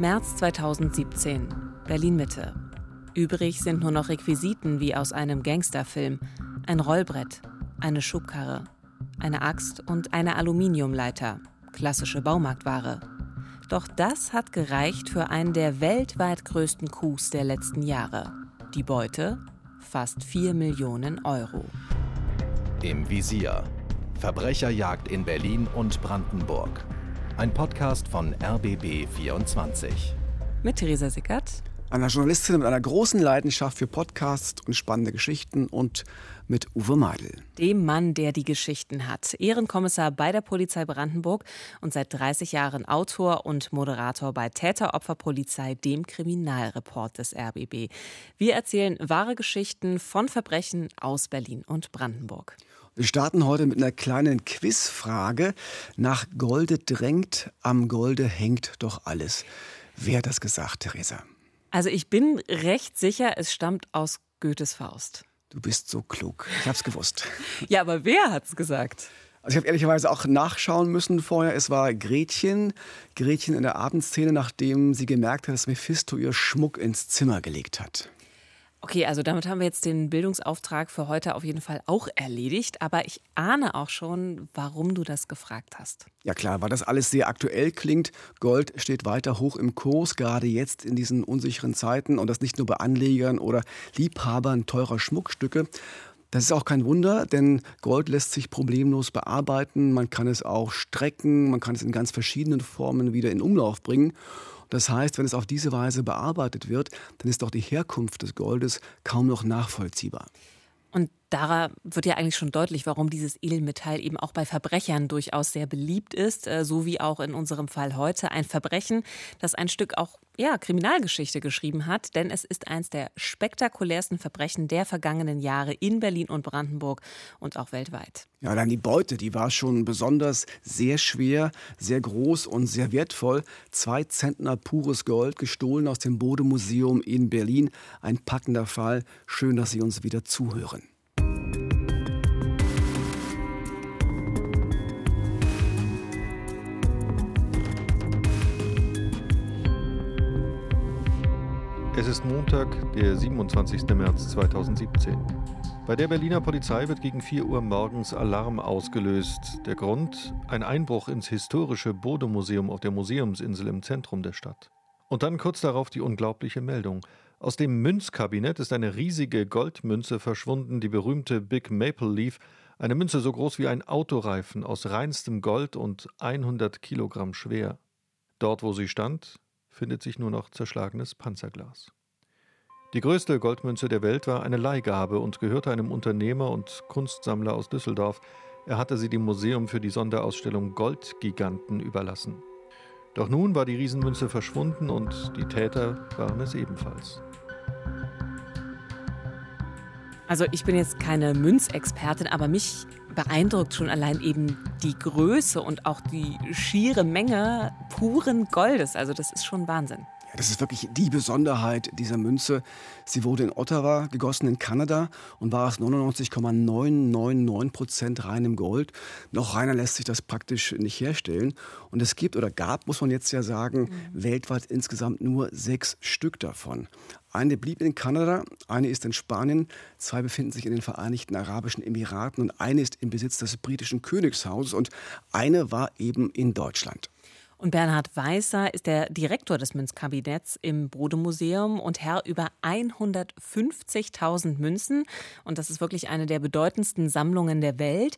März 2017, Berlin Mitte. Übrig sind nur noch Requisiten wie aus einem Gangsterfilm: ein Rollbrett, eine Schubkarre, eine Axt und eine Aluminiumleiter. Klassische Baumarktware. Doch das hat gereicht für einen der weltweit größten Coups der letzten Jahre. Die Beute? Fast 4 Millionen Euro. Im Visier. Verbrecherjagd in Berlin und Brandenburg. Ein Podcast von RBB 24. Mit Theresa Sickert. Einer Journalistin mit einer großen Leidenschaft für Podcasts und spannende Geschichten und mit Uwe Meidel. Dem Mann, der die Geschichten hat. Ehrenkommissar bei der Polizei Brandenburg und seit 30 Jahren Autor und Moderator bei Täteropferpolizei, dem Kriminalreport des RBB. Wir erzählen wahre Geschichten von Verbrechen aus Berlin und Brandenburg. Wir starten heute mit einer kleinen Quizfrage. Nach Golde drängt, am Golde hängt doch alles. Wer hat das gesagt, Theresa? Also ich bin recht sicher, es stammt aus Goethes Faust. Du bist so klug. Ich hab's gewusst. ja, aber wer hat's gesagt? Also ich habe ehrlicherweise auch nachschauen müssen vorher. Es war Gretchen. Gretchen in der Abendszene, nachdem sie gemerkt hat, dass Mephisto ihr Schmuck ins Zimmer gelegt hat. Okay, also damit haben wir jetzt den Bildungsauftrag für heute auf jeden Fall auch erledigt. Aber ich ahne auch schon, warum du das gefragt hast. Ja klar, weil das alles sehr aktuell klingt. Gold steht weiter hoch im Kurs, gerade jetzt in diesen unsicheren Zeiten. Und das nicht nur bei Anlegern oder Liebhabern teurer Schmuckstücke. Das ist auch kein Wunder, denn Gold lässt sich problemlos bearbeiten. Man kann es auch strecken, man kann es in ganz verschiedenen Formen wieder in Umlauf bringen. Das heißt, wenn es auf diese Weise bearbeitet wird, dann ist doch die Herkunft des Goldes kaum noch nachvollziehbar. Und daran wird ja eigentlich schon deutlich, warum dieses Edelmetall eben auch bei Verbrechern durchaus sehr beliebt ist, äh, so wie auch in unserem Fall heute. Ein Verbrechen, das ein Stück auch ja, Kriminalgeschichte geschrieben hat, denn es ist eines der spektakulärsten Verbrechen der vergangenen Jahre in Berlin und Brandenburg und auch weltweit. Ja, dann die Beute, die war schon besonders sehr schwer, sehr groß und sehr wertvoll. Zwei Zentner pures Gold, gestohlen aus dem Bodemuseum in Berlin. Ein packender Fall. Schön, dass Sie uns wieder zuhören. Es ist Montag, der 27. März 2017. Bei der Berliner Polizei wird gegen 4 Uhr morgens Alarm ausgelöst. Der Grund? Ein Einbruch ins historische Bodemuseum auf der Museumsinsel im Zentrum der Stadt. Und dann kurz darauf die unglaubliche Meldung. Aus dem Münzkabinett ist eine riesige Goldmünze verschwunden, die berühmte Big Maple Leaf, eine Münze so groß wie ein Autoreifen aus reinstem Gold und 100 Kilogramm schwer. Dort, wo sie stand, findet sich nur noch zerschlagenes Panzerglas. Die größte Goldmünze der Welt war eine Leihgabe und gehörte einem Unternehmer und Kunstsammler aus Düsseldorf. Er hatte sie dem Museum für die Sonderausstellung Goldgiganten überlassen. Doch nun war die Riesenmünze verschwunden und die Täter waren es ebenfalls. Also ich bin jetzt keine Münzexpertin, aber mich beeindruckt schon allein eben die Größe und auch die schiere Menge puren Goldes. Also das ist schon Wahnsinn. Das ist wirklich die Besonderheit dieser Münze. Sie wurde in Ottawa gegossen in Kanada und war aus 99,999 Prozent reinem Gold. Noch reiner lässt sich das praktisch nicht herstellen. Und es gibt oder gab, muss man jetzt ja sagen, mhm. weltweit insgesamt nur sechs Stück davon. Eine blieb in Kanada, eine ist in Spanien, zwei befinden sich in den Vereinigten Arabischen Emiraten und eine ist im Besitz des britischen Königshauses und eine war eben in Deutschland. Und Bernhard Weißer ist der Direktor des Münzkabinetts im Brodemuseum und Herr über 150.000 Münzen. Und das ist wirklich eine der bedeutendsten Sammlungen der Welt.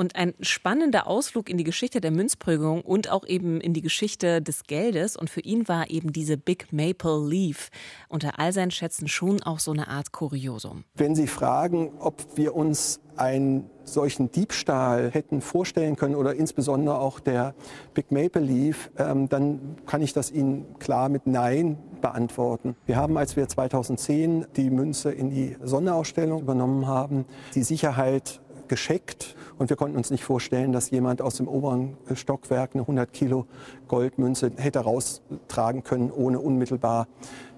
Und ein spannender Ausflug in die Geschichte der Münzprägung und auch eben in die Geschichte des Geldes. Und für ihn war eben diese Big Maple Leaf unter all seinen Schätzen schon auch so eine Art Kuriosum. Wenn Sie fragen, ob wir uns einen solchen Diebstahl hätten vorstellen können oder insbesondere auch der Big Maple Leaf, ähm, dann kann ich das Ihnen klar mit Nein beantworten. Wir haben, als wir 2010 die Münze in die Sonderausstellung übernommen haben, die Sicherheit gescheckt und wir konnten uns nicht vorstellen, dass jemand aus dem oberen Stockwerk eine 100 Kilo Goldmünze hätte raustragen können, ohne unmittelbar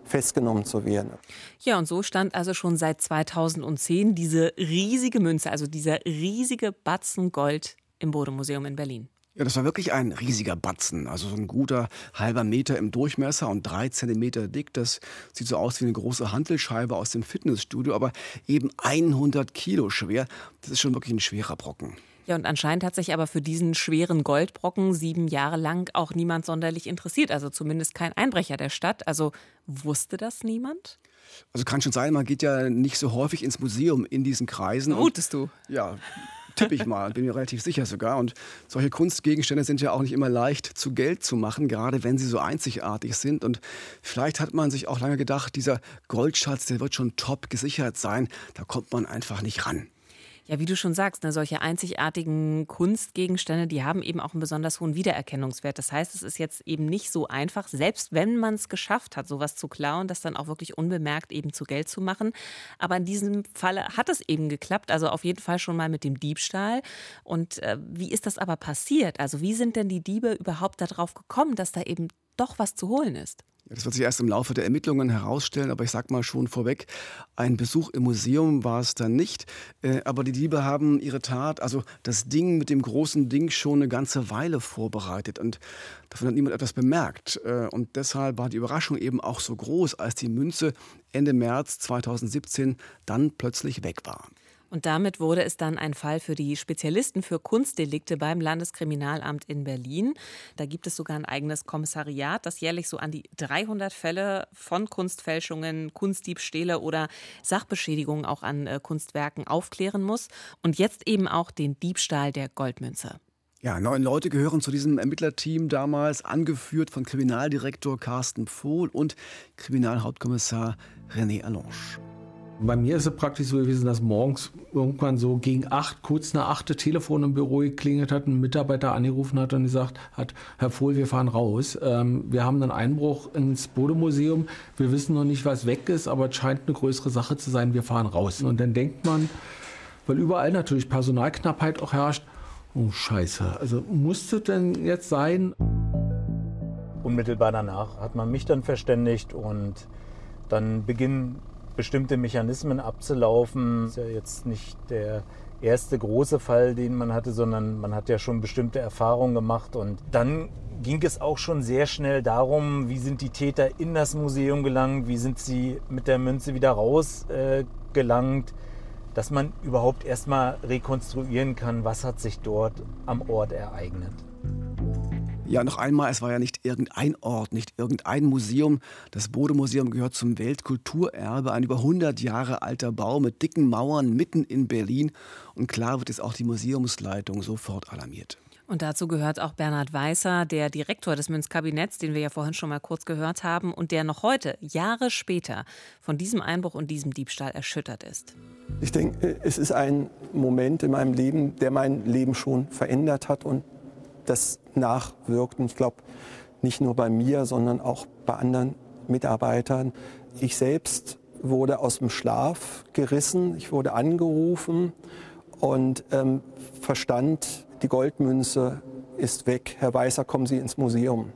festgenommen zu werden. Ja, und so stand also schon seit 2010 diese riesige Münze, also dieser riesige Batzen Gold im Bodemuseum in Berlin. Ja, das war wirklich ein riesiger Batzen. Also so ein guter halber Meter im Durchmesser und drei Zentimeter dick. Das sieht so aus wie eine große Hantelscheibe aus dem Fitnessstudio, aber eben 100 Kilo schwer. Das ist schon wirklich ein schwerer Brocken. Ja, und anscheinend hat sich aber für diesen schweren Goldbrocken sieben Jahre lang auch niemand sonderlich interessiert. Also zumindest kein Einbrecher der Stadt. Also wusste das niemand? Also kann schon sein, man geht ja nicht so häufig ins Museum in diesen Kreisen. Mutest du? Ja, tippe ich mal, bin mir relativ sicher sogar. Und solche Kunstgegenstände sind ja auch nicht immer leicht zu Geld zu machen, gerade wenn sie so einzigartig sind. Und vielleicht hat man sich auch lange gedacht, dieser Goldschatz, der wird schon top gesichert sein, da kommt man einfach nicht ran. Ja, wie du schon sagst, ne, solche einzigartigen Kunstgegenstände, die haben eben auch einen besonders hohen Wiedererkennungswert. Das heißt, es ist jetzt eben nicht so einfach, selbst wenn man es geschafft hat, sowas zu klauen, das dann auch wirklich unbemerkt eben zu Geld zu machen. Aber in diesem Falle hat es eben geklappt, also auf jeden Fall schon mal mit dem Diebstahl. Und äh, wie ist das aber passiert? Also wie sind denn die Diebe überhaupt darauf gekommen, dass da eben doch was zu holen ist? Das wird sich erst im Laufe der Ermittlungen herausstellen, aber ich sag mal schon vorweg, ein Besuch im Museum war es dann nicht. Äh, aber die Diebe haben ihre Tat, also das Ding mit dem großen Ding, schon eine ganze Weile vorbereitet. Und davon hat niemand etwas bemerkt. Äh, und deshalb war die Überraschung eben auch so groß, als die Münze Ende März 2017 dann plötzlich weg war. Und damit wurde es dann ein Fall für die Spezialisten für Kunstdelikte beim Landeskriminalamt in Berlin. Da gibt es sogar ein eigenes Kommissariat, das jährlich so an die 300 Fälle von Kunstfälschungen, Kunstdiebstähle oder Sachbeschädigungen auch an äh, Kunstwerken aufklären muss. Und jetzt eben auch den Diebstahl der Goldmünze. Ja, neun Leute gehören zu diesem Ermittlerteam damals, angeführt von Kriminaldirektor Carsten Pfohl und Kriminalhauptkommissar René Allange. Bei mir ist es praktisch so gewesen, dass morgens irgendwann so gegen acht, kurz nach acht, das Telefon im Büro geklingelt hat, ein Mitarbeiter angerufen hat und gesagt hat, Herr Vohl, wir fahren raus. Ähm, wir haben einen Einbruch ins Bodemuseum. Wir wissen noch nicht, was weg ist, aber es scheint eine größere Sache zu sein. Wir fahren raus. Und dann denkt man, weil überall natürlich Personalknappheit auch herrscht, oh Scheiße, also musste denn jetzt sein? Unmittelbar danach hat man mich dann verständigt und dann beginnen bestimmte Mechanismen abzulaufen. Das ist ja jetzt nicht der erste große Fall, den man hatte, sondern man hat ja schon bestimmte Erfahrungen gemacht. Und dann ging es auch schon sehr schnell darum, wie sind die Täter in das Museum gelangt, wie sind sie mit der Münze wieder rausgelangt, äh, dass man überhaupt erstmal rekonstruieren kann, was hat sich dort am Ort ereignet. Ja, noch einmal, es war ja nicht irgendein Ort, nicht irgendein Museum. Das Bodemuseum gehört zum Weltkulturerbe, ein über 100 Jahre alter Bau mit dicken Mauern mitten in Berlin. Und klar wird es auch die Museumsleitung sofort alarmiert. Und dazu gehört auch Bernhard Weißer, der Direktor des Münzkabinetts, den wir ja vorhin schon mal kurz gehört haben und der noch heute, Jahre später, von diesem Einbruch und diesem Diebstahl erschüttert ist. Ich denke, es ist ein Moment in meinem Leben, der mein Leben schon verändert hat und das nachwirkt. Und ich glaube, nicht nur bei mir, sondern auch bei anderen Mitarbeitern. Ich selbst wurde aus dem Schlaf gerissen, ich wurde angerufen und ähm, verstand, die Goldmünze ist weg. Herr Weißer, kommen Sie ins Museum.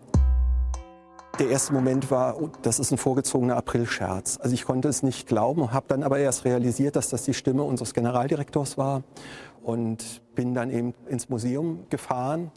Der erste Moment war, oh, das ist ein vorgezogener Aprilscherz. Also ich konnte es nicht glauben, habe dann aber erst realisiert, dass das die Stimme unseres Generaldirektors war und bin dann eben ins Museum gefahren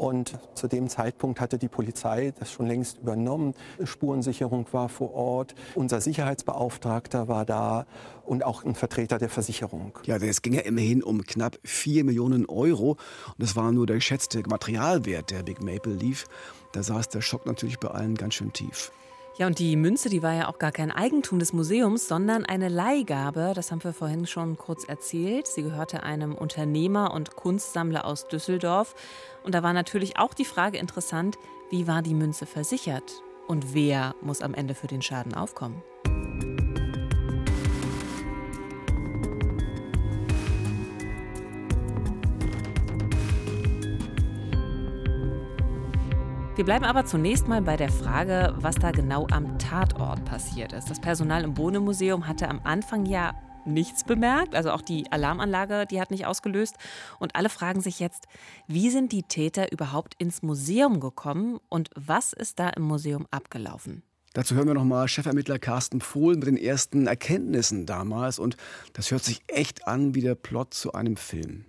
und zu dem Zeitpunkt hatte die Polizei das schon längst übernommen. Spurensicherung war vor Ort. Unser Sicherheitsbeauftragter war da und auch ein Vertreter der Versicherung. Ja, es ging ja immerhin um knapp 4 Millionen Euro. Und das war nur der geschätzte Materialwert der Big Maple Leaf. Da saß der Schock natürlich bei allen ganz schön tief. Ja, und die Münze, die war ja auch gar kein Eigentum des Museums, sondern eine Leihgabe. Das haben wir vorhin schon kurz erzählt. Sie gehörte einem Unternehmer und Kunstsammler aus Düsseldorf. Und da war natürlich auch die Frage interessant, wie war die Münze versichert? Und wer muss am Ende für den Schaden aufkommen? Wir bleiben aber zunächst mal bei der Frage, was da genau am Tatort passiert ist. Das Personal im Bohnemuseum hatte am Anfang ja nichts bemerkt, also auch die Alarmanlage, die hat nicht ausgelöst. Und alle fragen sich jetzt, wie sind die Täter überhaupt ins Museum gekommen und was ist da im Museum abgelaufen? Dazu hören wir nochmal Chefermittler Carsten Pohl mit den ersten Erkenntnissen damals. Und das hört sich echt an wie der Plot zu einem Film.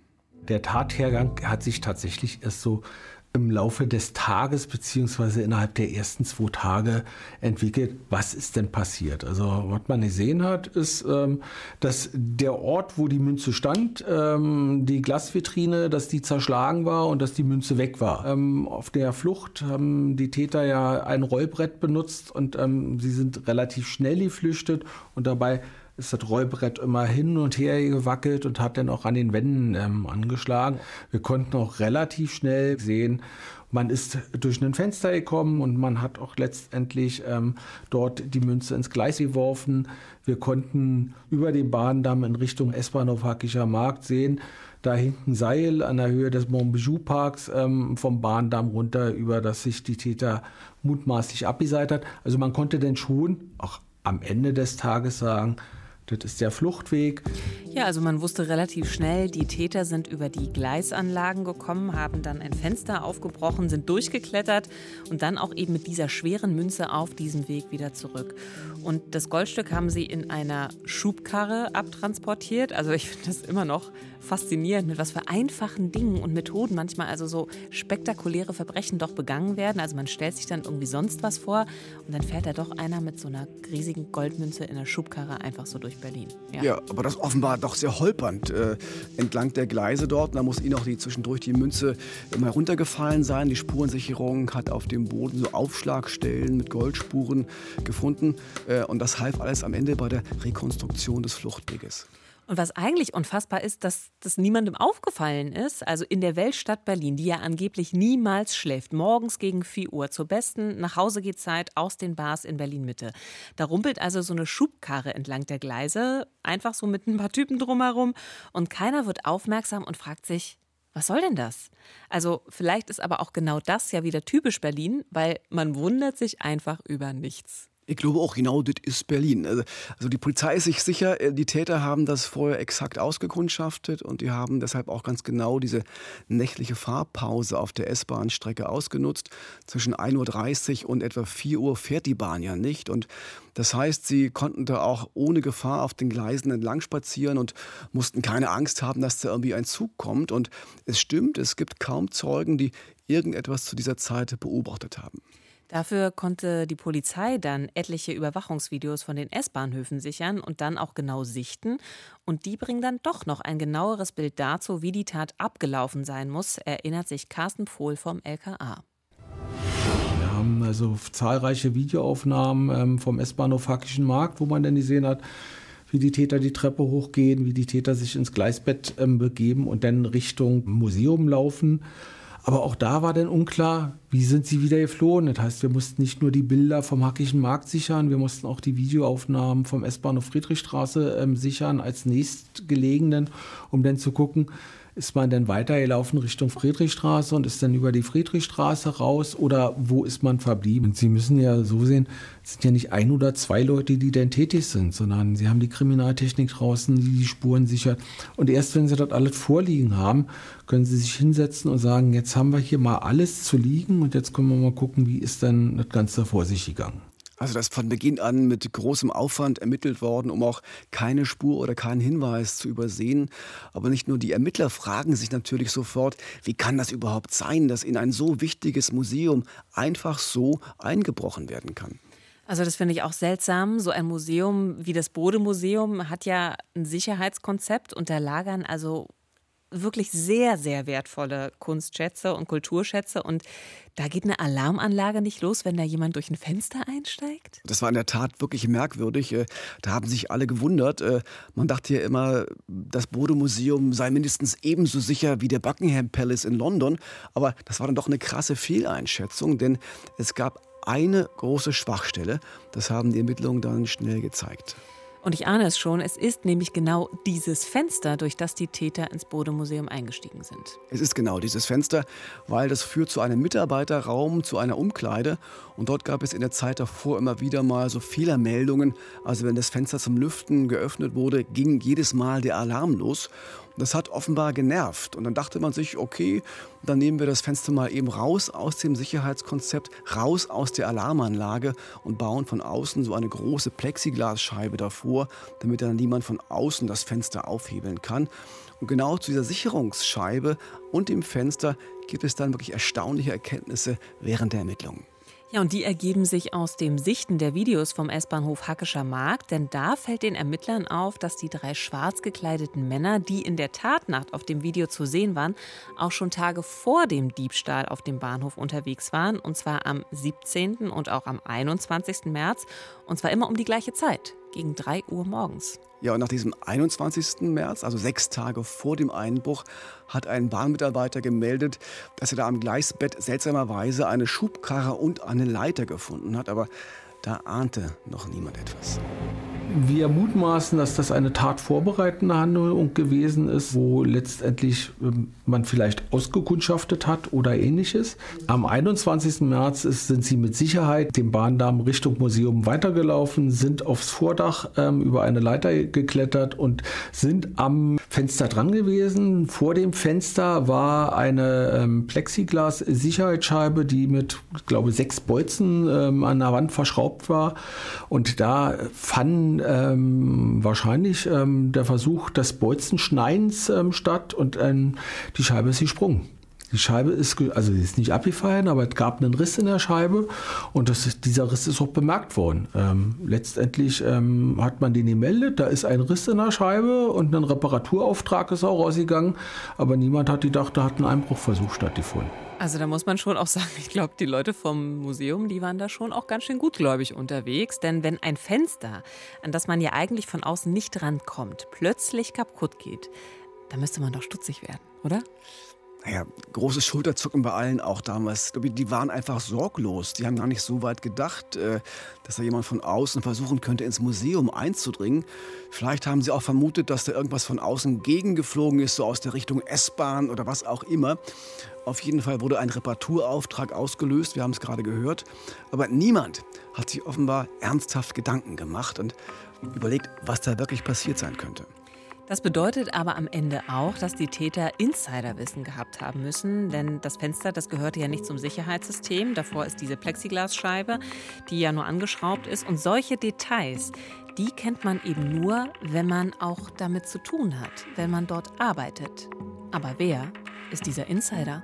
Der Tathergang hat sich tatsächlich erst so im Laufe des Tages beziehungsweise innerhalb der ersten zwei Tage entwickelt, was ist denn passiert. Also was man gesehen hat, ist, ähm, dass der Ort, wo die Münze stand, ähm, die Glasvitrine, dass die zerschlagen war und dass die Münze weg war. Ähm, auf der Flucht haben die Täter ja ein Rollbrett benutzt und sie sind relativ schnell geflüchtet und dabei ist das Rollbrett immer hin und her gewackelt und hat dann auch an den Wänden ähm, angeschlagen. Wir konnten auch relativ schnell sehen, man ist durch ein Fenster gekommen und man hat auch letztendlich ähm, dort die Münze ins Gleis geworfen. Wir konnten über den Bahndamm in Richtung S-Bahnhof Hackischer Markt sehen, da hinten Seil an der Höhe des Montbijou Parks ähm, vom Bahndamm runter, über das sich die Täter mutmaßlich abgeseilt hat. Also man konnte denn schon auch am Ende des Tages sagen, das ist der Fluchtweg. Ja, also man wusste relativ schnell, die Täter sind über die Gleisanlagen gekommen, haben dann ein Fenster aufgebrochen, sind durchgeklettert und dann auch eben mit dieser schweren Münze auf diesem Weg wieder zurück. Und das Goldstück haben sie in einer Schubkarre abtransportiert. Also ich finde das immer noch faszinierend, mit was für einfachen Dingen und Methoden manchmal also so spektakuläre Verbrechen doch begangen werden. Also man stellt sich dann irgendwie sonst was vor und dann fährt da doch einer mit so einer riesigen Goldmünze in der Schubkarre einfach so durch Berlin. Ja, ja aber das offenbar doch sehr holpernd äh, entlang der Gleise dort. Da muss ihnen auch die, zwischendurch die Münze immer runtergefallen sein. Die Spurensicherung hat auf dem Boden so Aufschlagstellen mit Goldspuren gefunden. Äh, und das half alles am Ende bei der Rekonstruktion des Fluchtweges. Und was eigentlich unfassbar ist, dass das niemandem aufgefallen ist, also in der Weltstadt Berlin, die ja angeblich niemals schläft, morgens gegen 4 Uhr zur besten Nachhausegehzeit aus den Bars in Berlin Mitte. Da rumpelt also so eine Schubkarre entlang der Gleise, einfach so mit ein paar Typen drumherum und keiner wird aufmerksam und fragt sich, was soll denn das? Also vielleicht ist aber auch genau das ja wieder typisch Berlin, weil man wundert sich einfach über nichts. Ich glaube auch, genau das ist Berlin. Also, also die Polizei ist sich sicher, äh, die Täter haben das vorher exakt ausgekundschaftet und die haben deshalb auch ganz genau diese nächtliche Fahrpause auf der S-Bahn-Strecke ausgenutzt. Zwischen 1.30 Uhr und etwa 4 Uhr fährt die Bahn ja nicht und das heißt, sie konnten da auch ohne Gefahr auf den Gleisen entlang spazieren und mussten keine Angst haben, dass da irgendwie ein Zug kommt. Und es stimmt, es gibt kaum Zeugen, die irgendetwas zu dieser Zeit beobachtet haben. Dafür konnte die Polizei dann etliche Überwachungsvideos von den S-Bahnhöfen sichern und dann auch genau sichten. Und die bringen dann doch noch ein genaueres Bild dazu, wie die Tat abgelaufen sein muss, erinnert sich Carsten Pohl vom LKA. Wir haben also zahlreiche Videoaufnahmen ähm, vom S-Bahnhof Hackischen Markt, wo man dann gesehen hat, wie die Täter die Treppe hochgehen, wie die Täter sich ins Gleisbett ähm, begeben und dann Richtung Museum laufen. Aber auch da war dann unklar, wie sind sie wieder geflohen. Das heißt, wir mussten nicht nur die Bilder vom Hackischen Markt sichern, wir mussten auch die Videoaufnahmen vom S-Bahnhof Friedrichstraße ähm, sichern als nächstgelegenen, um dann zu gucken, ist man denn weitergelaufen Richtung Friedrichstraße und ist dann über die Friedrichstraße raus oder wo ist man verblieben? Sie müssen ja so sehen, es sind ja nicht ein oder zwei Leute, die denn tätig sind, sondern sie haben die Kriminaltechnik draußen, die die Spuren sichert. Und erst wenn sie das alles vorliegen haben, können sie sich hinsetzen und sagen, jetzt haben wir hier mal alles zu liegen und jetzt können wir mal gucken, wie ist denn das Ganze vor sich gegangen. Also das ist von Beginn an mit großem Aufwand ermittelt worden, um auch keine Spur oder keinen Hinweis zu übersehen. Aber nicht nur die Ermittler fragen sich natürlich sofort, wie kann das überhaupt sein, dass in ein so wichtiges Museum einfach so eingebrochen werden kann. Also das finde ich auch seltsam. So ein Museum wie das Bode-Museum hat ja ein Sicherheitskonzept und da lagern also wirklich sehr, sehr wertvolle Kunstschätze und Kulturschätze. Und da geht eine Alarmanlage nicht los, wenn da jemand durch ein Fenster einsteigt? Das war in der Tat wirklich merkwürdig. Äh, da haben sich alle gewundert. Äh, man dachte ja immer, das Bode-Museum sei mindestens ebenso sicher wie der Buckingham Palace in London. Aber das war dann doch eine krasse Fehleinschätzung, denn es gab eine große Schwachstelle. Das haben die Ermittlungen dann schnell gezeigt. Und ich ahne es schon, es ist nämlich genau dieses Fenster, durch das die Täter ins Bode-Museum eingestiegen sind. Es ist genau dieses Fenster, weil das führt zu einem Mitarbeiterraum, zu einer Umkleide. Und dort gab es in der Zeit davor immer wieder mal so Fehlermeldungen. Also wenn das Fenster zum Lüften geöffnet wurde, ging jedes Mal der Alarm los. Das hat offenbar genervt. Und dann dachte man sich, okay, dann nehmen wir das Fenster mal eben raus aus dem Sicherheitskonzept, raus aus der Alarmanlage und bauen von außen so eine große Plexiglasscheibe davor, damit dann niemand von außen das Fenster aufhebeln kann. Und genau zu dieser Sicherungsscheibe und dem Fenster gibt es dann wirklich erstaunliche Erkenntnisse während der Ermittlungen. Ja, und die ergeben sich aus dem Sichten der Videos vom S-Bahnhof Hackescher Markt, denn da fällt den Ermittlern auf, dass die drei schwarz gekleideten Männer, die in der Tatnacht auf dem Video zu sehen waren, auch schon Tage vor dem Diebstahl auf dem Bahnhof unterwegs waren, und zwar am 17. und auch am 21. März, und zwar immer um die gleiche Zeit, gegen 3 Uhr morgens. Ja, und nach diesem 21. März, also sechs Tage vor dem Einbruch, hat ein Bahnmitarbeiter gemeldet, dass er da am Gleisbett seltsamerweise eine Schubkarre und eine Leiter gefunden hat. Aber da ahnte noch niemand etwas. Wir mutmaßen, dass das eine tatvorbereitende Handlung gewesen ist, wo letztendlich ähm, man vielleicht ausgekundschaftet hat oder ähnliches. Am 21. März ist, sind sie mit Sicherheit dem Bahndamm Richtung Museum weitergelaufen, sind aufs Vordach ähm, über eine Leiter geklettert und sind am Fenster dran gewesen. Vor dem Fenster war eine ähm, Plexiglas-Sicherheitsscheibe, die mit, ich glaube, sechs Bolzen ähm, an der Wand verschraubt war. Und da fanden ähm, wahrscheinlich ähm, der Versuch des Bolzenschneidens ähm, statt und ähm, die Scheibe ist gesprungen. Die Scheibe ist, also ist nicht abgefallen, aber es gab einen Riss in der Scheibe und das, dieser Riss ist auch bemerkt worden. Ähm, letztendlich ähm, hat man den gemeldet, da ist ein Riss in der Scheibe und ein Reparaturauftrag ist auch rausgegangen, aber niemand hat gedacht, da hat ein Einbruchversuch stattgefunden. Also da muss man schon auch sagen, ich glaube, die Leute vom Museum, die waren da schon auch ganz schön gutgläubig unterwegs. Denn wenn ein Fenster, an das man ja eigentlich von außen nicht rankommt, plötzlich kaputt geht, dann müsste man doch stutzig werden, oder? Naja, großes Schulterzucken bei allen auch damals. Die waren einfach sorglos. Die haben gar nicht so weit gedacht, äh, dass da jemand von außen versuchen könnte, ins Museum einzudringen. Vielleicht haben sie auch vermutet, dass da irgendwas von außen gegengeflogen ist, so aus der Richtung S-Bahn oder was auch immer. Auf jeden Fall wurde ein Reparaturauftrag ausgelöst, wir haben es gerade gehört. Aber niemand hat sich offenbar ernsthaft Gedanken gemacht und überlegt, was da wirklich passiert sein könnte. Das bedeutet aber am Ende auch, dass die Täter Insiderwissen gehabt haben müssen, denn das Fenster, das gehörte ja nicht zum Sicherheitssystem. Davor ist diese Plexiglasscheibe, die ja nur angeschraubt ist. Und solche Details, die kennt man eben nur, wenn man auch damit zu tun hat, wenn man dort arbeitet. Aber wer ist dieser Insider?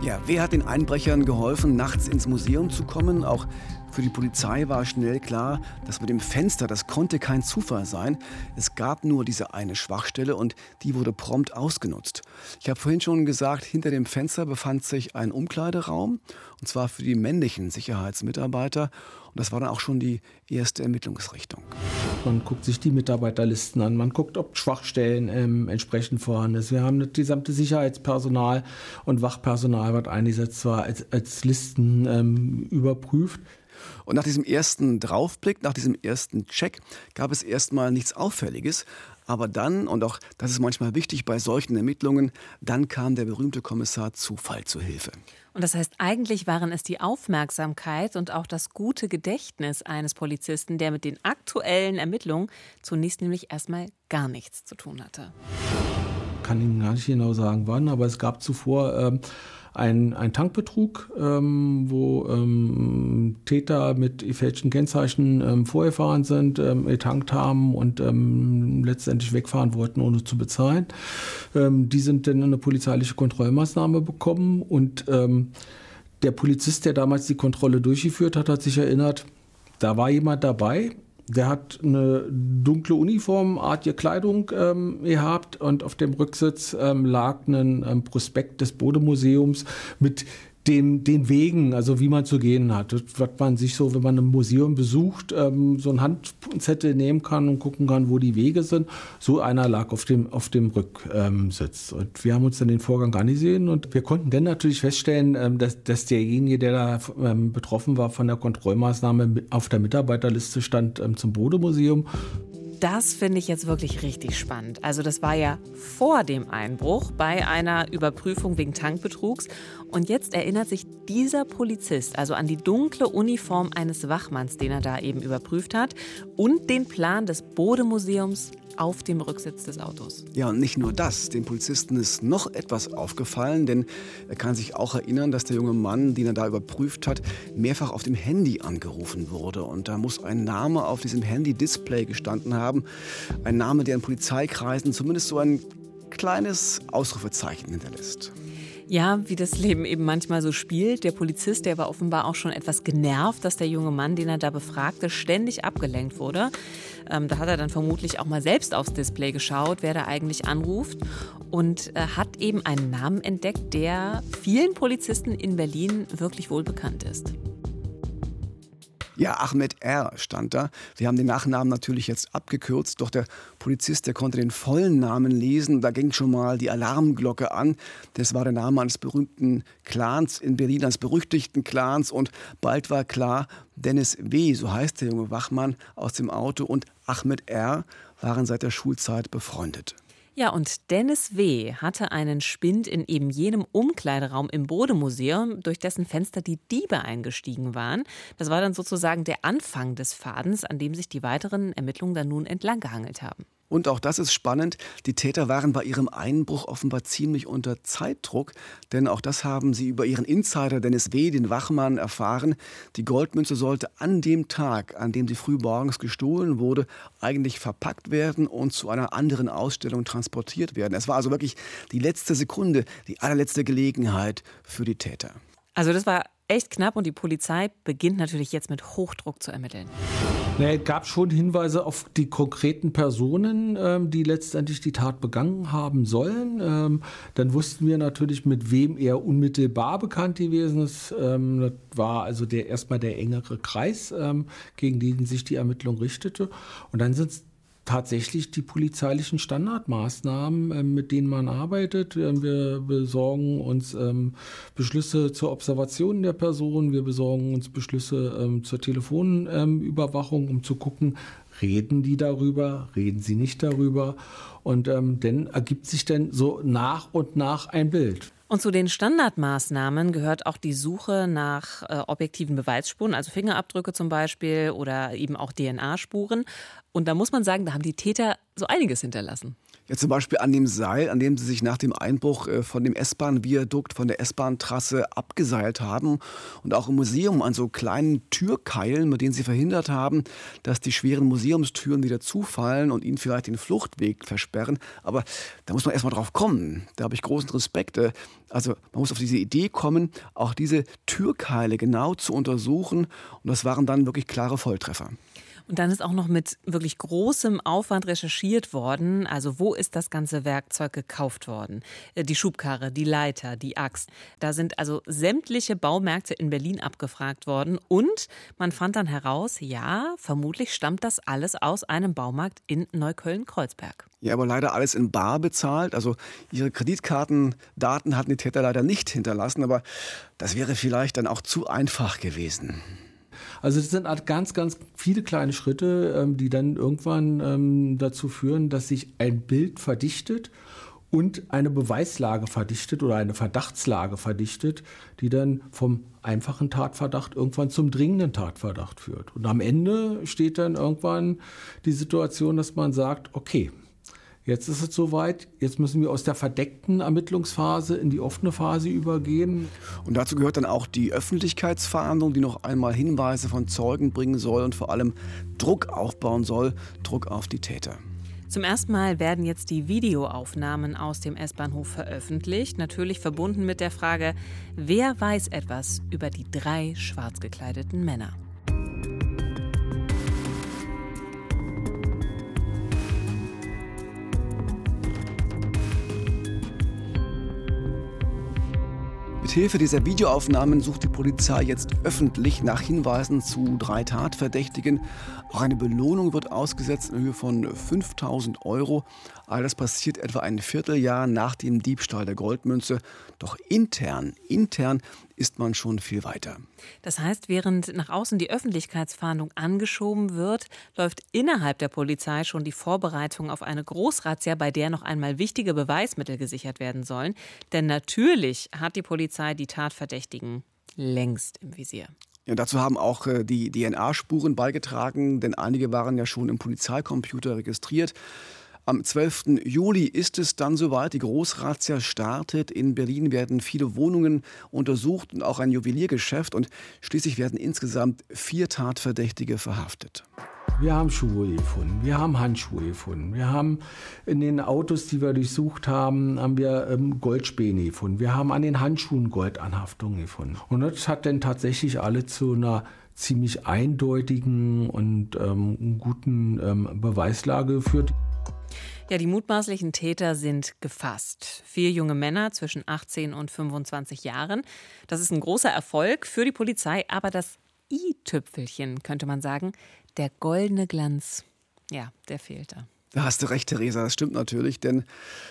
Ja, wer hat den Einbrechern geholfen, nachts ins Museum zu kommen? Auch für die Polizei war schnell klar, dass mit dem Fenster, das konnte kein Zufall sein. Es gab nur diese eine Schwachstelle und die wurde prompt ausgenutzt. Ich habe vorhin schon gesagt, hinter dem Fenster befand sich ein Umkleideraum, und zwar für die männlichen Sicherheitsmitarbeiter. Und das war dann auch schon die erste Ermittlungsrichtung. Man guckt sich die Mitarbeiterlisten an, man guckt, ob Schwachstellen ähm, entsprechend vorhanden sind. Wir haben das gesamte Sicherheitspersonal und Wachpersonal, was eingesetzt war, als, als Listen ähm, überprüft. Und nach diesem ersten Draufblick, nach diesem ersten Check, gab es erstmal nichts Auffälliges. Aber dann, und auch das ist manchmal wichtig bei solchen Ermittlungen, dann kam der berühmte Kommissar Zufall zu Hilfe. Und das heißt, eigentlich waren es die Aufmerksamkeit und auch das gute Gedächtnis eines Polizisten, der mit den aktuellen Ermittlungen zunächst nämlich erstmal gar nichts zu tun hatte. Ich kann Ihnen gar nicht genau sagen, wann, aber es gab zuvor. Ähm ein, ein Tankbetrug, ähm, wo ähm, Täter mit gefälschten Kennzeichen ähm, vorgefahren sind, ähm, getankt haben und ähm, letztendlich wegfahren wollten, ohne zu bezahlen. Ähm, die sind dann eine polizeiliche Kontrollmaßnahme bekommen und ähm, der Polizist, der damals die Kontrolle durchgeführt hat, hat sich erinnert, da war jemand dabei, der hat eine dunkle uniformartige Kleidung ähm, gehabt und auf dem Rücksitz ähm, lag ein ähm, Prospekt des Bodemuseums mit den, den Wegen, also wie man zu gehen hat. Das, was man sich so, wenn man ein Museum besucht, ähm, so ein Handzettel nehmen kann und gucken kann, wo die Wege sind. So einer lag auf dem, auf dem Rücksitz. Und wir haben uns dann den Vorgang angesehen und wir konnten dann natürlich feststellen, ähm, dass, dass derjenige, der da ähm, betroffen war von der Kontrollmaßnahme, auf der Mitarbeiterliste stand ähm, zum Bodemuseum. Das finde ich jetzt wirklich richtig spannend. Also das war ja vor dem Einbruch bei einer Überprüfung wegen Tankbetrugs. Und jetzt erinnert sich dieser Polizist also an die dunkle Uniform eines Wachmanns, den er da eben überprüft hat, und den Plan des Bodemuseums auf dem Rücksitz des Autos. Ja, und nicht nur das. Dem Polizisten ist noch etwas aufgefallen, denn er kann sich auch erinnern, dass der junge Mann, den er da überprüft hat, mehrfach auf dem Handy angerufen wurde. Und da muss ein Name auf diesem Handy-Display gestanden haben. Ein Name, der in Polizeikreisen zumindest so ein kleines Ausrufezeichen hinterlässt. Ja, wie das Leben eben manchmal so spielt. Der Polizist, der war offenbar auch schon etwas genervt, dass der junge Mann, den er da befragte, ständig abgelenkt wurde. Ähm, da hat er dann vermutlich auch mal selbst aufs Display geschaut, wer da eigentlich anruft und äh, hat eben einen Namen entdeckt, der vielen Polizisten in Berlin wirklich wohl bekannt ist. Ja, Ahmed R. stand da. Wir haben den Nachnamen natürlich jetzt abgekürzt, doch der Polizist, der konnte den vollen Namen lesen. Da ging schon mal die Alarmglocke an. Das war der Name eines berühmten Clans in Berlin, eines berüchtigten Clans. Und bald war klar, Dennis W., so heißt der junge Wachmann aus dem Auto, und Ahmed R. waren seit der Schulzeit befreundet. Ja, und Dennis W. hatte einen Spind in eben jenem Umkleideraum im Bodemuseum, durch dessen Fenster die Diebe eingestiegen waren. Das war dann sozusagen der Anfang des Fadens, an dem sich die weiteren Ermittlungen dann nun entlang gehangelt haben. Und auch das ist spannend. Die Täter waren bei ihrem Einbruch offenbar ziemlich unter Zeitdruck, denn auch das haben sie über ihren Insider Dennis W., den Wachmann, erfahren. Die Goldmünze sollte an dem Tag, an dem sie früh morgens gestohlen wurde, eigentlich verpackt werden und zu einer anderen Ausstellung transportiert werden. Es war also wirklich die letzte Sekunde, die allerletzte Gelegenheit für die Täter. Also das war echt knapp und die Polizei beginnt natürlich jetzt mit Hochdruck zu ermitteln. Naja, es gab schon Hinweise auf die konkreten Personen, ähm, die letztendlich die Tat begangen haben sollen. Ähm, dann wussten wir natürlich, mit wem er unmittelbar bekannt gewesen ist. Ähm, das war also der erstmal der engere Kreis, ähm, gegen den sich die Ermittlung richtete. Und dann sind es tatsächlich die polizeilichen Standardmaßnahmen, ähm, mit denen man arbeitet. Ähm, wir besorgen uns ähm, Beschlüsse zur Observation der Person, wir besorgen uns Beschlüsse zur Telefonüberwachung, um zu gucken, reden die darüber, reden sie nicht darüber. Und ähm, dann ergibt sich dann so nach und nach ein Bild. Und zu den Standardmaßnahmen gehört auch die Suche nach äh, objektiven Beweisspuren, also Fingerabdrücke zum Beispiel oder eben auch DNA-Spuren. Und da muss man sagen, da haben die Täter so einiges hinterlassen. Ja, zum Beispiel an dem Seil, an dem sie sich nach dem Einbruch äh, von dem S-Bahn-Viadukt, von der S-Bahn-Trasse abgeseilt haben. Und auch im Museum an so kleinen Türkeilen, mit denen sie verhindert haben, dass die schweren Museumstüren wieder zufallen und ihnen vielleicht den Fluchtweg versperren. Aber da muss man erstmal drauf kommen. Da habe ich großen Respekt. Äh, also man muss auf diese Idee kommen, auch diese Türkeile genau zu untersuchen. Und das waren dann wirklich klare Volltreffer. Und dann ist auch noch mit wirklich großem Aufwand recherchiert worden. Also wo ist das ganze Werkzeug gekauft worden? Äh, die Schubkarre, die Leiter, die Axt. Da sind also sämtliche Baumärkte in Berlin abgefragt worden. Und man fand dann heraus, ja, vermutlich stammt das alles aus einem Baumarkt in Neukölln-Kreuzberg. Ja, aber leider alles in Bar bezahlt. Also ihre Kreditkartendaten hatten die Täter leider nicht hinterlassen. Aber das wäre vielleicht dann auch zu einfach gewesen. Also das sind halt ganz, ganz viele kleine Schritte, ähm, die dann irgendwann ähm, dazu führen, dass sich ein Bild verdichtet und eine Beweislage verdichtet oder eine Verdachtslage verdichtet, die dann vom einfachen Tatverdacht irgendwann zum dringenden Tatverdacht führt. Und am Ende steht dann irgendwann die Situation, dass man sagt, okay, Jetzt ist es soweit. Jetzt müssen wir aus der verdeckten Ermittlungsphase in die offene Phase übergehen. Und dazu gehört dann auch die Öffentlichkeitsverhandlung, die noch einmal Hinweise von Zeugen bringen soll und vor allem Druck aufbauen soll, Druck auf die Täter. Zum ersten Mal werden jetzt die Videoaufnahmen aus dem S-Bahnhof veröffentlicht, natürlich verbunden mit der Frage, wer weiß etwas über die drei schwarz gekleideten Männer. Mithilfe dieser Videoaufnahmen sucht die Polizei jetzt öffentlich nach Hinweisen zu drei Tatverdächtigen. Auch eine Belohnung wird ausgesetzt in Höhe von 5000 Euro. All das passiert etwa ein Vierteljahr nach dem Diebstahl der Goldmünze. Doch intern, intern ist man schon viel weiter. Das heißt, während nach außen die Öffentlichkeitsfahndung angeschoben wird, läuft innerhalb der Polizei schon die Vorbereitung auf eine Großrazzia, bei der noch einmal wichtige Beweismittel gesichert werden sollen. Denn natürlich hat die Polizei die Tatverdächtigen längst im Visier. Ja, dazu haben auch äh, die DNA-Spuren beigetragen, denn einige waren ja schon im Polizeicomputer registriert. Am 12. Juli ist es dann soweit. Die Großrazzia startet. In Berlin werden viele Wohnungen untersucht und auch ein Juweliergeschäft. Und schließlich werden insgesamt vier Tatverdächtige verhaftet. Wir haben Schuhe gefunden, wir haben Handschuhe gefunden, wir haben in den Autos, die wir durchsucht haben, haben wir ähm, Goldspäne gefunden. Wir haben an den Handschuhen Goldanhaftungen gefunden. Und das hat dann tatsächlich alle zu einer ziemlich eindeutigen und ähm, guten ähm, Beweislage geführt. Ja, die mutmaßlichen Täter sind gefasst. Vier junge Männer zwischen 18 und 25 Jahren. Das ist ein großer Erfolg für die Polizei, aber das i-Tüpfelchen, könnte man sagen, der goldene Glanz, ja, der fehlt da. Da hast du recht, Theresa, das stimmt natürlich, denn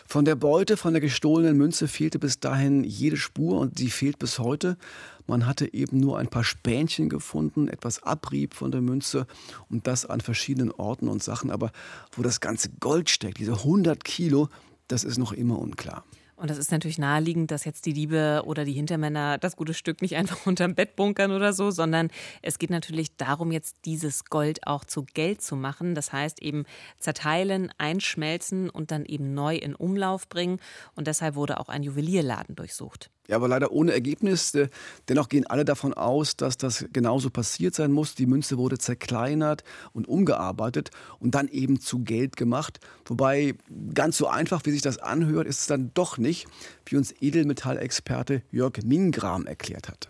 von der Beute, von der gestohlenen Münze fehlte bis dahin jede Spur und sie fehlt bis heute. Man hatte eben nur ein paar Spänchen gefunden, etwas Abrieb von der Münze und das an verschiedenen Orten und Sachen, aber wo das ganze Gold steckt, diese 100 Kilo, das ist noch immer unklar. Und das ist natürlich naheliegend, dass jetzt die Diebe oder die Hintermänner das gute Stück nicht einfach unterm Bett bunkern oder so, sondern es geht natürlich darum, jetzt dieses Gold auch zu Geld zu machen. Das heißt eben zerteilen, einschmelzen und dann eben neu in Umlauf bringen. Und deshalb wurde auch ein Juwelierladen durchsucht. Ja, aber leider ohne Ergebnis. Dennoch gehen alle davon aus, dass das genauso passiert sein muss. Die Münze wurde zerkleinert und umgearbeitet und dann eben zu Geld gemacht. Wobei ganz so einfach, wie sich das anhört, ist es dann doch nicht, wie uns Edelmetallexperte Jörg Mingram erklärt hat.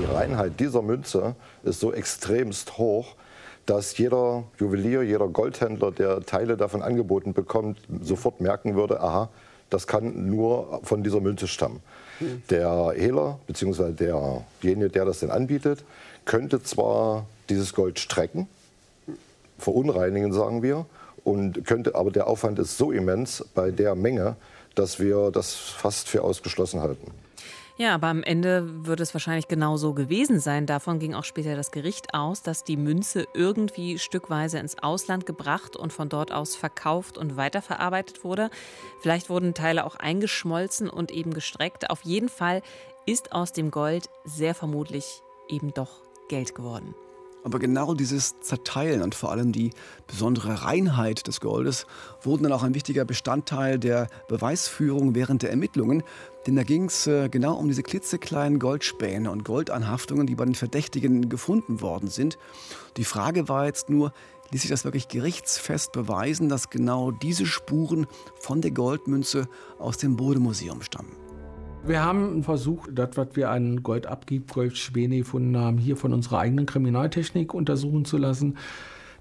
Die Reinheit dieser Münze ist so extremst hoch, dass jeder Juwelier, jeder Goldhändler, der Teile davon angeboten bekommt, sofort merken würde, aha, das kann nur von dieser Münze stammen. Der Hehler bzw. derjenige, der das denn anbietet, könnte zwar dieses Gold strecken, verunreinigen, sagen wir, und könnte, aber der Aufwand ist so immens bei der Menge, dass wir das fast für ausgeschlossen halten. Ja, aber am Ende wird es wahrscheinlich genau so gewesen sein. Davon ging auch später das Gericht aus, dass die Münze irgendwie stückweise ins Ausland gebracht und von dort aus verkauft und weiterverarbeitet wurde. Vielleicht wurden Teile auch eingeschmolzen und eben gestreckt. Auf jeden Fall ist aus dem Gold sehr vermutlich eben doch Geld geworden. Aber genau dieses Zerteilen und vor allem die besondere Reinheit des Goldes wurden dann auch ein wichtiger Bestandteil der Beweisführung während der Ermittlungen. Denn da ging es äh, genau um diese klitzekleinen Goldspäne und Goldanhaftungen, die bei den Verdächtigen gefunden worden sind. Die Frage war jetzt nur, ließ sich das wirklich gerichtsfest beweisen, dass genau diese Spuren von der Goldmünze aus dem Bodemuseum stammen? Wir haben versucht, das, was wir an Goldabgib, Goldschwäne gefunden haben, hier von unserer eigenen Kriminaltechnik untersuchen zu lassen.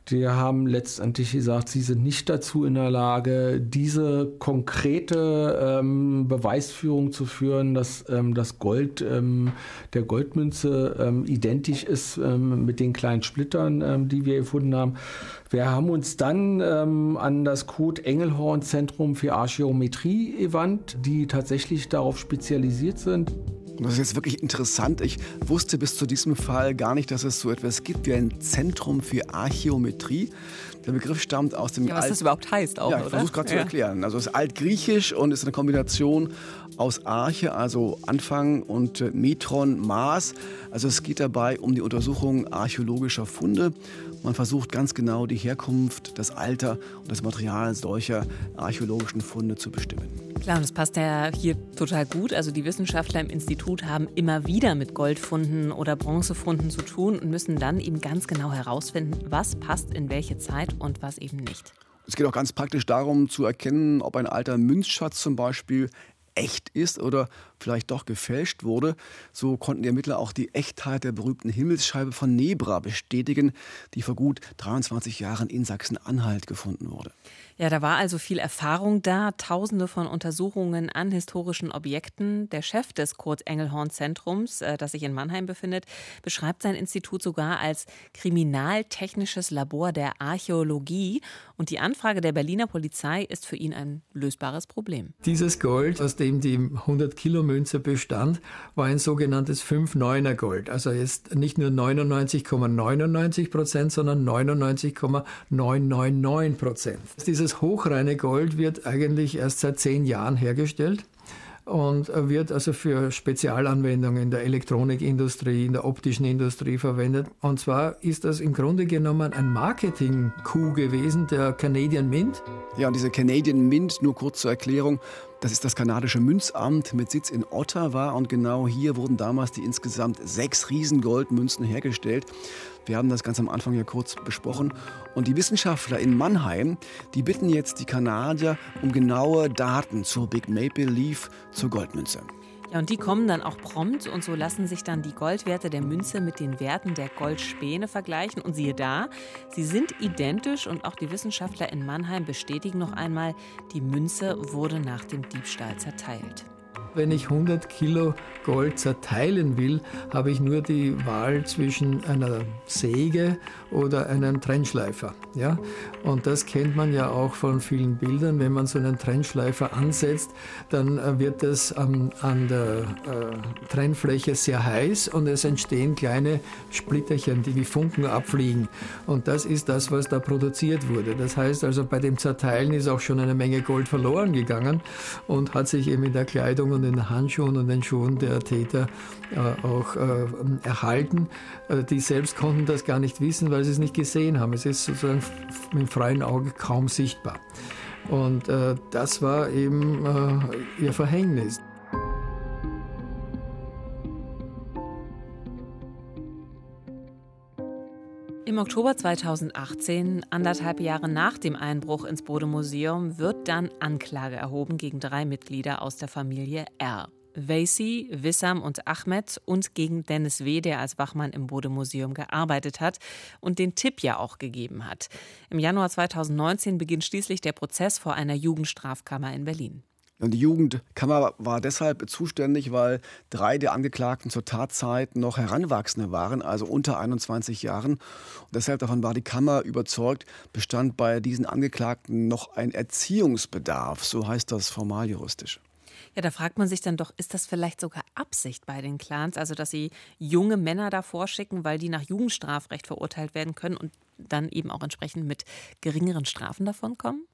Die haben letztendlich gesagt, sie sind nicht dazu in der Lage, diese konkrete ähm, Beweisführung zu führen, dass ähm, das Gold ähm, der Goldmünze ähm, identisch ist ähm, mit den kleinen Splittern, ähm, die wir gefunden haben. Wir haben uns dann an das Code Engelhorn Zentrum für Archäometrie gewandt, die tatsächlich darauf spezialisiert sind. Das ist jetzt wirklich interessant. Ich wusste bis zu diesem Fall gar nicht, dass es so etwas gibt wie ein Zentrum für Archäometrie. Der Begriff stammt aus dem. Ja, was Alt das überhaupt heißt auch, ja, ich versuche gerade ja. zu erklären. Also es ist altgriechisch und ist eine Kombination aus Arche, also Anfang, und äh, Metron, Maß. Also es geht dabei um die Untersuchung archäologischer Funde. Man versucht ganz genau die Herkunft, das Alter und das Material solcher archäologischen Funde zu bestimmen. Klar, und das passt ja hier total gut. Also die Wissenschaftler im Institut haben immer wieder mit Goldfunden oder Bronzefunden zu tun und müssen dann eben ganz genau herausfinden, was passt in welche Zeit und was eben nicht. Es geht auch ganz praktisch darum zu erkennen, ob ein alter Münzschatz zum Beispiel echt ist oder vielleicht doch gefälscht wurde. So konnten die Ermittler auch die Echtheit der berühmten Himmelsscheibe von Nebra bestätigen, die vor gut 23 Jahren in Sachsen-Anhalt gefunden wurde. Ja, da war also viel Erfahrung da, tausende von Untersuchungen an historischen Objekten. Der Chef des Kurt-Engelhorn-Zentrums, äh, das sich in Mannheim befindet, beschreibt sein Institut sogar als kriminaltechnisches Labor der Archäologie. Und die Anfrage der Berliner Polizei ist für ihn ein lösbares Problem. Dieses Gold, aus dem die 100 Kilo Münze bestand, war ein sogenanntes 5-9er Gold. Also jetzt nicht nur 99,99 Prozent, sondern 99,999 Prozent. Dieses hochreine Gold wird eigentlich erst seit zehn Jahren hergestellt und wird also für Spezialanwendungen in der Elektronikindustrie, in der optischen Industrie verwendet. Und zwar ist das im Grunde genommen ein Marketing-Coup gewesen, der Canadian Mint. Ja, und diese Canadian Mint, nur kurz zur Erklärung, das ist das kanadische Münzamt mit Sitz in Ottawa und genau hier wurden damals die insgesamt sechs Riesengoldmünzen hergestellt. Wir haben das ganz am Anfang ja kurz besprochen. Und die Wissenschaftler in Mannheim, die bitten jetzt die Kanadier um genaue Daten zur Big Maple Leaf, zur Goldmünze. Ja, und die kommen dann auch prompt und so lassen sich dann die Goldwerte der Münze mit den Werten der Goldspäne vergleichen. Und siehe da, sie sind identisch und auch die Wissenschaftler in Mannheim bestätigen noch einmal, die Münze wurde nach dem Diebstahl zerteilt. Wenn ich 100 Kilo Gold zerteilen will, habe ich nur die Wahl zwischen einer Säge oder einem Trennschleifer. Ja? Und das kennt man ja auch von vielen Bildern. Wenn man so einen Trennschleifer ansetzt, dann äh, wird es an, an der äh, Trennfläche sehr heiß und es entstehen kleine Splitterchen, die wie Funken abfliegen. Und das ist das, was da produziert wurde. Das heißt also, bei dem Zerteilen ist auch schon eine Menge Gold verloren gegangen und hat sich eben in der Kleidung und den Handschuhen und den Schuhen der Täter auch äh, erhalten. Äh, die selbst konnten das gar nicht wissen, weil sie es nicht gesehen haben. Es ist sozusagen mit dem freien Auge kaum sichtbar. Und äh, das war eben äh, ihr Verhängnis. Im Oktober 2018, anderthalb Jahre nach dem Einbruch ins Bodemuseum, wird dann Anklage erhoben gegen drei Mitglieder aus der Familie R. Vaisi, Wissam und Ahmed und gegen Dennis W., der als Wachmann im Bodemuseum gearbeitet hat und den Tipp ja auch gegeben hat. Im Januar 2019 beginnt schließlich der Prozess vor einer Jugendstrafkammer in Berlin. Und die Jugendkammer war deshalb zuständig, weil drei der Angeklagten zur Tatzeit noch Heranwachsende waren, also unter 21 Jahren. Und deshalb davon war die Kammer überzeugt, bestand bei diesen Angeklagten noch ein Erziehungsbedarf, so heißt das formal juristisch. Ja, da fragt man sich dann doch, ist das vielleicht sogar Absicht bei den Clans, also dass sie junge Männer davor schicken, weil die nach Jugendstrafrecht verurteilt werden können und dann eben auch entsprechend mit geringeren Strafen davonkommen?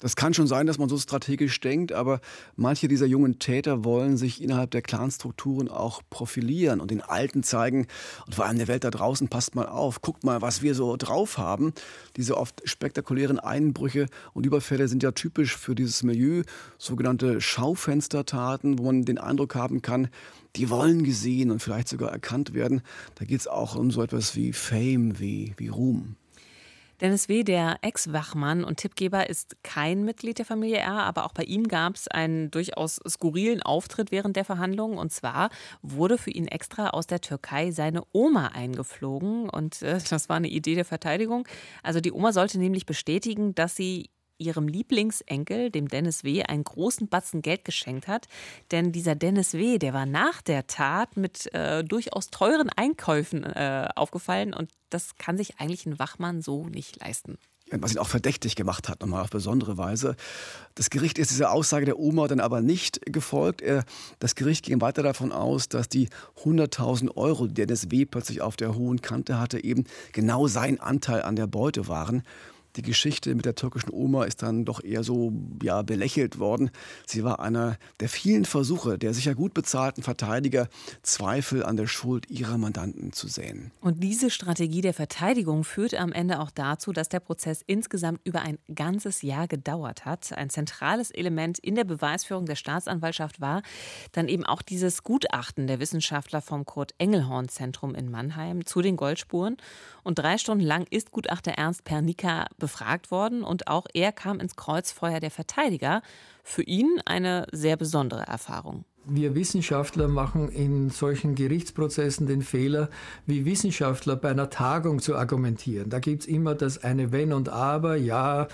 Das kann schon sein, dass man so strategisch denkt, aber manche dieser jungen Täter wollen sich innerhalb der Clanstrukturen auch profilieren und den Alten zeigen und vor allem der Welt da draußen, passt mal auf, guckt mal, was wir so drauf haben. Diese oft spektakulären Einbrüche und Überfälle sind ja typisch für dieses Milieu, sogenannte Schaufenstertaten, wo man den Eindruck haben kann, die wollen gesehen und vielleicht sogar erkannt werden. Da geht es auch um so etwas wie Fame, wie, wie Ruhm. Dennis W., der Ex-Wachmann und Tippgeber, ist kein Mitglied der Familie R., aber auch bei ihm gab es einen durchaus skurrilen Auftritt während der Verhandlungen. Und zwar wurde für ihn extra aus der Türkei seine Oma eingeflogen. Und äh, das war eine Idee der Verteidigung. Also die Oma sollte nämlich bestätigen, dass sie ihrem Lieblingsenkel, dem Dennis W., einen großen Batzen Geld geschenkt hat. Denn dieser Dennis W., der war nach der Tat mit äh, durchaus teuren Einkäufen äh, aufgefallen und das kann sich eigentlich ein Wachmann so nicht leisten was ihn auch verdächtig gemacht hat, nochmal auf besondere Weise. Das Gericht ist dieser Aussage der Oma dann aber nicht gefolgt. Das Gericht ging weiter davon aus, dass die 100.000 Euro, die Dennis W. plötzlich auf der hohen Kante hatte, eben genau sein Anteil an der Beute waren. Die Geschichte mit der türkischen Oma ist dann doch eher so ja, belächelt worden. Sie war einer der vielen Versuche der sicher gut bezahlten Verteidiger, Zweifel an der Schuld ihrer Mandanten zu säen. Und diese Strategie der Verteidigung führte am Ende auch dazu, dass der Prozess insgesamt über ein ganzes Jahr gedauert hat. Ein zentrales Element in der Beweisführung der Staatsanwaltschaft war dann eben auch dieses Gutachten der Wissenschaftler vom Kurt Engelhorn Zentrum in Mannheim zu den Goldspuren. Und drei Stunden lang ist Gutachter Ernst Pernika befragt worden und auch er kam ins Kreuzfeuer der Verteidiger. Für ihn eine sehr besondere Erfahrung. Wir Wissenschaftler machen in solchen Gerichtsprozessen den Fehler, wie Wissenschaftler bei einer Tagung zu argumentieren. Da gibt es immer das eine Wenn und Aber, ja,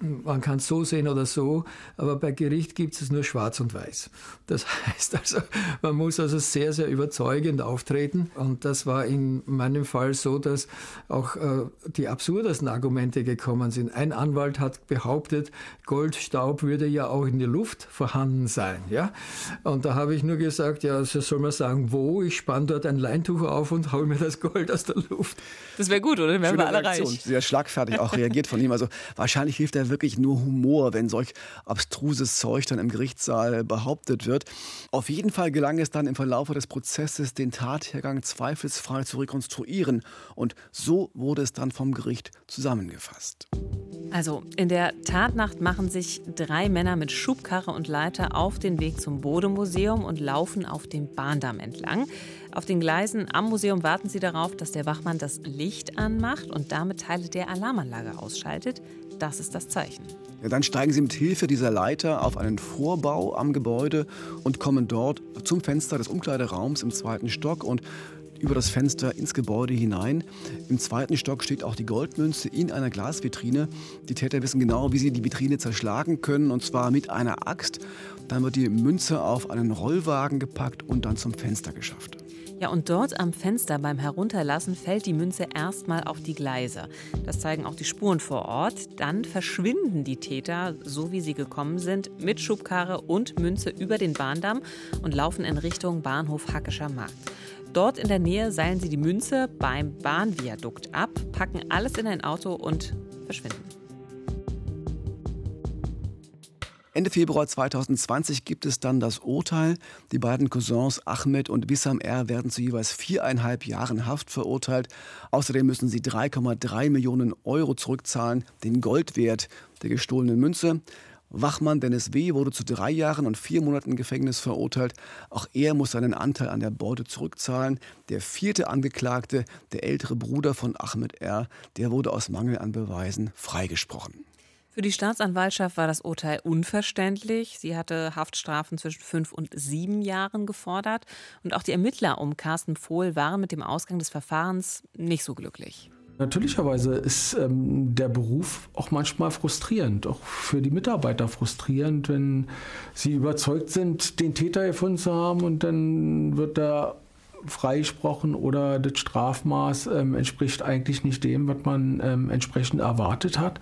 man kann es so sehen oder so, aber bei Gericht gibt es nur schwarz und weiß. Das heißt also, man muss also sehr, sehr überzeugend auftreten. Und das war in meinem Fall so, dass auch äh, die absurdesten Argumente gekommen sind. Ein Anwalt hat behauptet, Goldstaub würde ja auch in der Luft vorhanden sein. Ja? Und da habe ich nur gesagt, ja, so soll man sagen, wo? Ich spanne dort ein Leintuch auf und hole mir das Gold aus der Luft. Das wäre gut, oder? Dann wären wir alle Reaktion. reich. Sehr schlagfertig auch reagiert von ihm. Also wahrscheinlich hilft er wirklich nur Humor, wenn solch abstruses Zeug dann im Gerichtssaal behauptet wird. Auf jeden Fall gelang es dann im Verlauf des Prozesses, den Tathergang zweifelsfrei zu rekonstruieren. Und so wurde es dann vom Gericht zusammengefasst. Also, in der Tatnacht machen sich drei Männer mit Schubkarre und Leiter auf den Weg zum Bodemuseum und laufen auf dem Bahndamm entlang. Auf den Gleisen am Museum warten sie darauf, dass der Wachmann das Licht anmacht und damit Teile der Alarmanlage ausschaltet. Das ist das Zeichen. Ja, dann steigen sie mit Hilfe dieser Leiter auf einen Vorbau am Gebäude und kommen dort zum Fenster des Umkleideraums im zweiten Stock und über das Fenster ins Gebäude hinein. Im zweiten Stock steht auch die Goldmünze in einer Glasvitrine. Die Täter wissen genau, wie sie die Vitrine zerschlagen können, und zwar mit einer Axt. Dann wird die Münze auf einen Rollwagen gepackt und dann zum Fenster geschafft. Ja, und dort am Fenster beim Herunterlassen fällt die Münze erstmal auf die Gleise. Das zeigen auch die Spuren vor Ort. Dann verschwinden die Täter, so wie sie gekommen sind, mit Schubkarre und Münze über den Bahndamm und laufen in Richtung Bahnhof Hackescher Markt. Dort in der Nähe seilen sie die Münze beim Bahnviadukt ab, packen alles in ein Auto und verschwinden. Ende Februar 2020 gibt es dann das Urteil. Die beiden Cousins Ahmed und Wissam R. werden zu jeweils viereinhalb Jahren Haft verurteilt. Außerdem müssen sie 3,3 Millionen Euro zurückzahlen, den Goldwert der gestohlenen Münze. Wachmann Dennis W. wurde zu drei Jahren und vier Monaten Gefängnis verurteilt. Auch er muss seinen Anteil an der Beute zurückzahlen. Der vierte Angeklagte, der ältere Bruder von Ahmed R., der wurde aus Mangel an Beweisen freigesprochen. Für die Staatsanwaltschaft war das Urteil unverständlich. Sie hatte Haftstrafen zwischen fünf und sieben Jahren gefordert. Und auch die Ermittler um Carsten Pohl waren mit dem Ausgang des Verfahrens nicht so glücklich. Natürlicherweise ist ähm, der Beruf auch manchmal frustrierend, auch für die Mitarbeiter frustrierend, wenn sie überzeugt sind, den Täter gefunden zu haben und dann wird da freigesprochen oder das Strafmaß ähm, entspricht eigentlich nicht dem, was man ähm, entsprechend erwartet hat.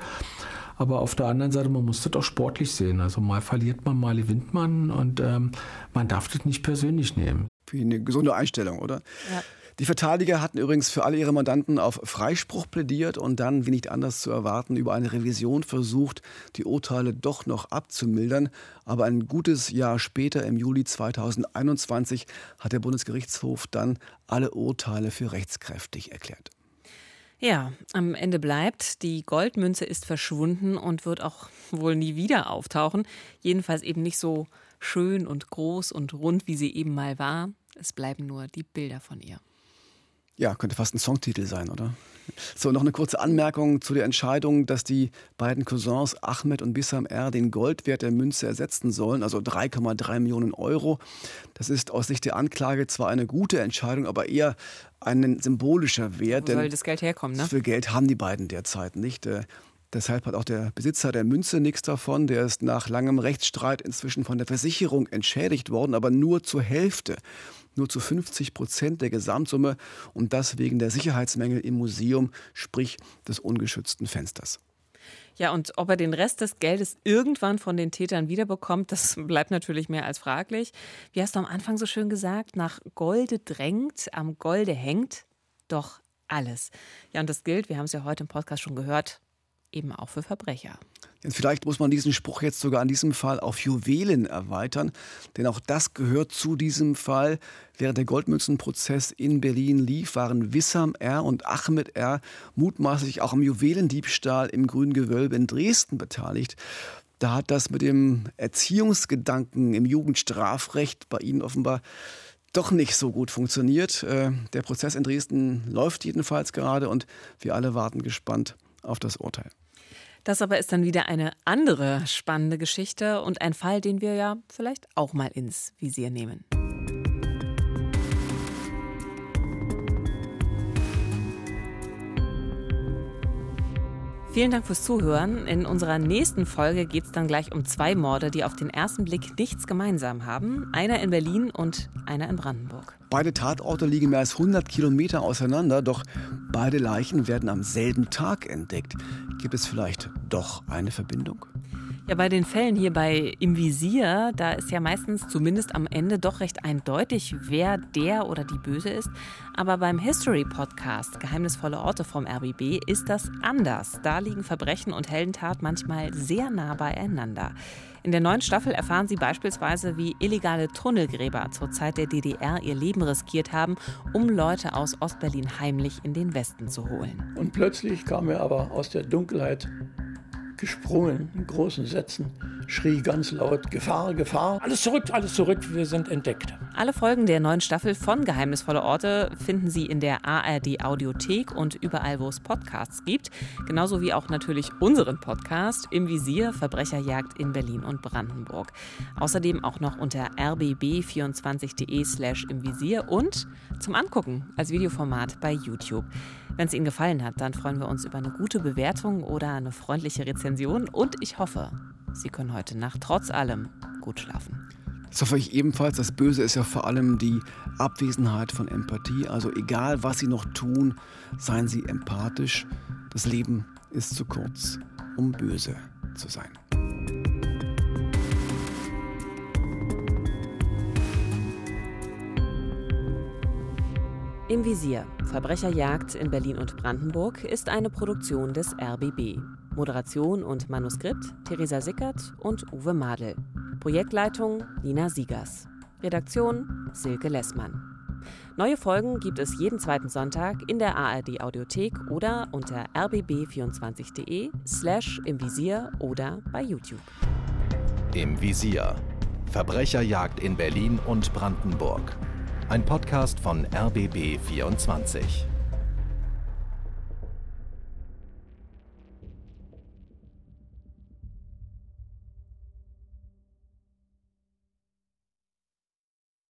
Aber auf der anderen Seite, man muss das auch sportlich sehen. Also mal verliert man, mal gewinnt man und ähm, man darf das nicht persönlich nehmen. Wie eine gesunde Einstellung, oder? Ja. Die Verteidiger hatten übrigens für alle ihre Mandanten auf Freispruch plädiert und dann, wie nicht anders zu erwarten, über eine Revision versucht, die Urteile doch noch abzumildern. Aber ein gutes Jahr später, im Juli 2021, hat der Bundesgerichtshof dann alle Urteile für rechtskräftig erklärt. Ja, am Ende bleibt, die Goldmünze ist verschwunden und wird auch wohl nie wieder auftauchen. Jedenfalls eben nicht so schön und groß und rund, wie sie eben mal war. Es bleiben nur die Bilder von ihr. Ja, könnte fast ein Songtitel sein, oder? So, noch eine kurze Anmerkung zu der Entscheidung, dass die beiden Cousins Ahmed und Bissam R. den Goldwert der Münze ersetzen sollen, also 3,3 Millionen Euro. Das ist aus Sicht der Anklage zwar eine gute Entscheidung, aber eher ein symbolischer Wert. Wo soll das Geld herkommen, ne? Für Geld haben die beiden derzeit nicht. Äh, deshalb hat auch der Besitzer der Münze nichts davon. Der ist nach langem Rechtsstreit inzwischen von der Versicherung entschädigt worden, aber nur zur Hälfte nur zu 50 Prozent der Gesamtsumme und das wegen der Sicherheitsmängel im Museum, sprich des ungeschützten Fensters. Ja, und ob er den Rest des Geldes irgendwann von den Tätern wiederbekommt, das bleibt natürlich mehr als fraglich. Wie hast du am Anfang so schön gesagt, nach Golde drängt, am Golde hängt doch alles. Ja, und das gilt, wir haben es ja heute im Podcast schon gehört, eben auch für Verbrecher. Vielleicht muss man diesen Spruch jetzt sogar in diesem Fall auf Juwelen erweitern, denn auch das gehört zu diesem Fall. Während der Goldmünzenprozess in Berlin lief, waren Wissam R. und Ahmed R. mutmaßlich auch am Juwelendiebstahl im Grünen Gewölbe in Dresden beteiligt. Da hat das mit dem Erziehungsgedanken im Jugendstrafrecht bei ihnen offenbar doch nicht so gut funktioniert. Äh, der Prozess in Dresden läuft jedenfalls gerade und wir alle warten gespannt auf das Urteil. Das aber ist dann wieder eine andere spannende Geschichte und ein Fall, den wir ja vielleicht auch mal ins Visier nehmen. Vielen Dank fürs Zuhören. In unserer nächsten Folge geht es dann gleich um zwei Morde, die auf den ersten Blick nichts gemeinsam haben. Einer in Berlin und einer in Brandenburg. Beide Tatorte liegen mehr als 100 Kilometer auseinander, doch beide Leichen werden am selben Tag entdeckt. Gibt es vielleicht doch eine Verbindung? Ja, bei den Fällen hier bei Im Visier, da ist ja meistens zumindest am Ende doch recht eindeutig, wer der oder die Böse ist. Aber beim History Podcast Geheimnisvolle Orte vom RBB ist das anders. Da liegen Verbrechen und Heldentat manchmal sehr nah beieinander. In der neuen Staffel erfahren Sie beispielsweise, wie illegale Tunnelgräber zur Zeit der DDR ihr Leben riskiert haben, um Leute aus Ostberlin heimlich in den Westen zu holen. Und plötzlich kam er aber aus der Dunkelheit gesprungen in großen Sätzen, schrie ganz laut, Gefahr, Gefahr, alles zurück, alles zurück, wir sind entdeckt. Alle Folgen der neuen Staffel von Geheimnisvolle Orte finden Sie in der ARD Audiothek und überall, wo es Podcasts gibt. Genauso wie auch natürlich unseren Podcast im Visier Verbrecherjagd in Berlin und Brandenburg. Außerdem auch noch unter rbb24.de slash im Visier und zum Angucken als Videoformat bei YouTube. Wenn es Ihnen gefallen hat, dann freuen wir uns über eine gute Bewertung oder eine freundliche Rezension und ich hoffe, Sie können heute Nacht trotz allem gut schlafen. Das hoffe ich ebenfalls. Das Böse ist ja vor allem die Abwesenheit von Empathie. Also egal, was Sie noch tun, seien Sie empathisch. Das Leben ist zu kurz, um böse zu sein. Im Visier. Verbrecherjagd in Berlin und Brandenburg ist eine Produktion des RBB. Moderation und Manuskript Theresa Sickert und Uwe Madel. Projektleitung Nina Siegers. Redaktion Silke Lessmann. Neue Folgen gibt es jeden zweiten Sonntag in der ARD Audiothek oder unter rbb24.de slash im Visier oder bei YouTube. Im Visier. Verbrecherjagd in Berlin und Brandenburg. Ein Podcast von RBB 24.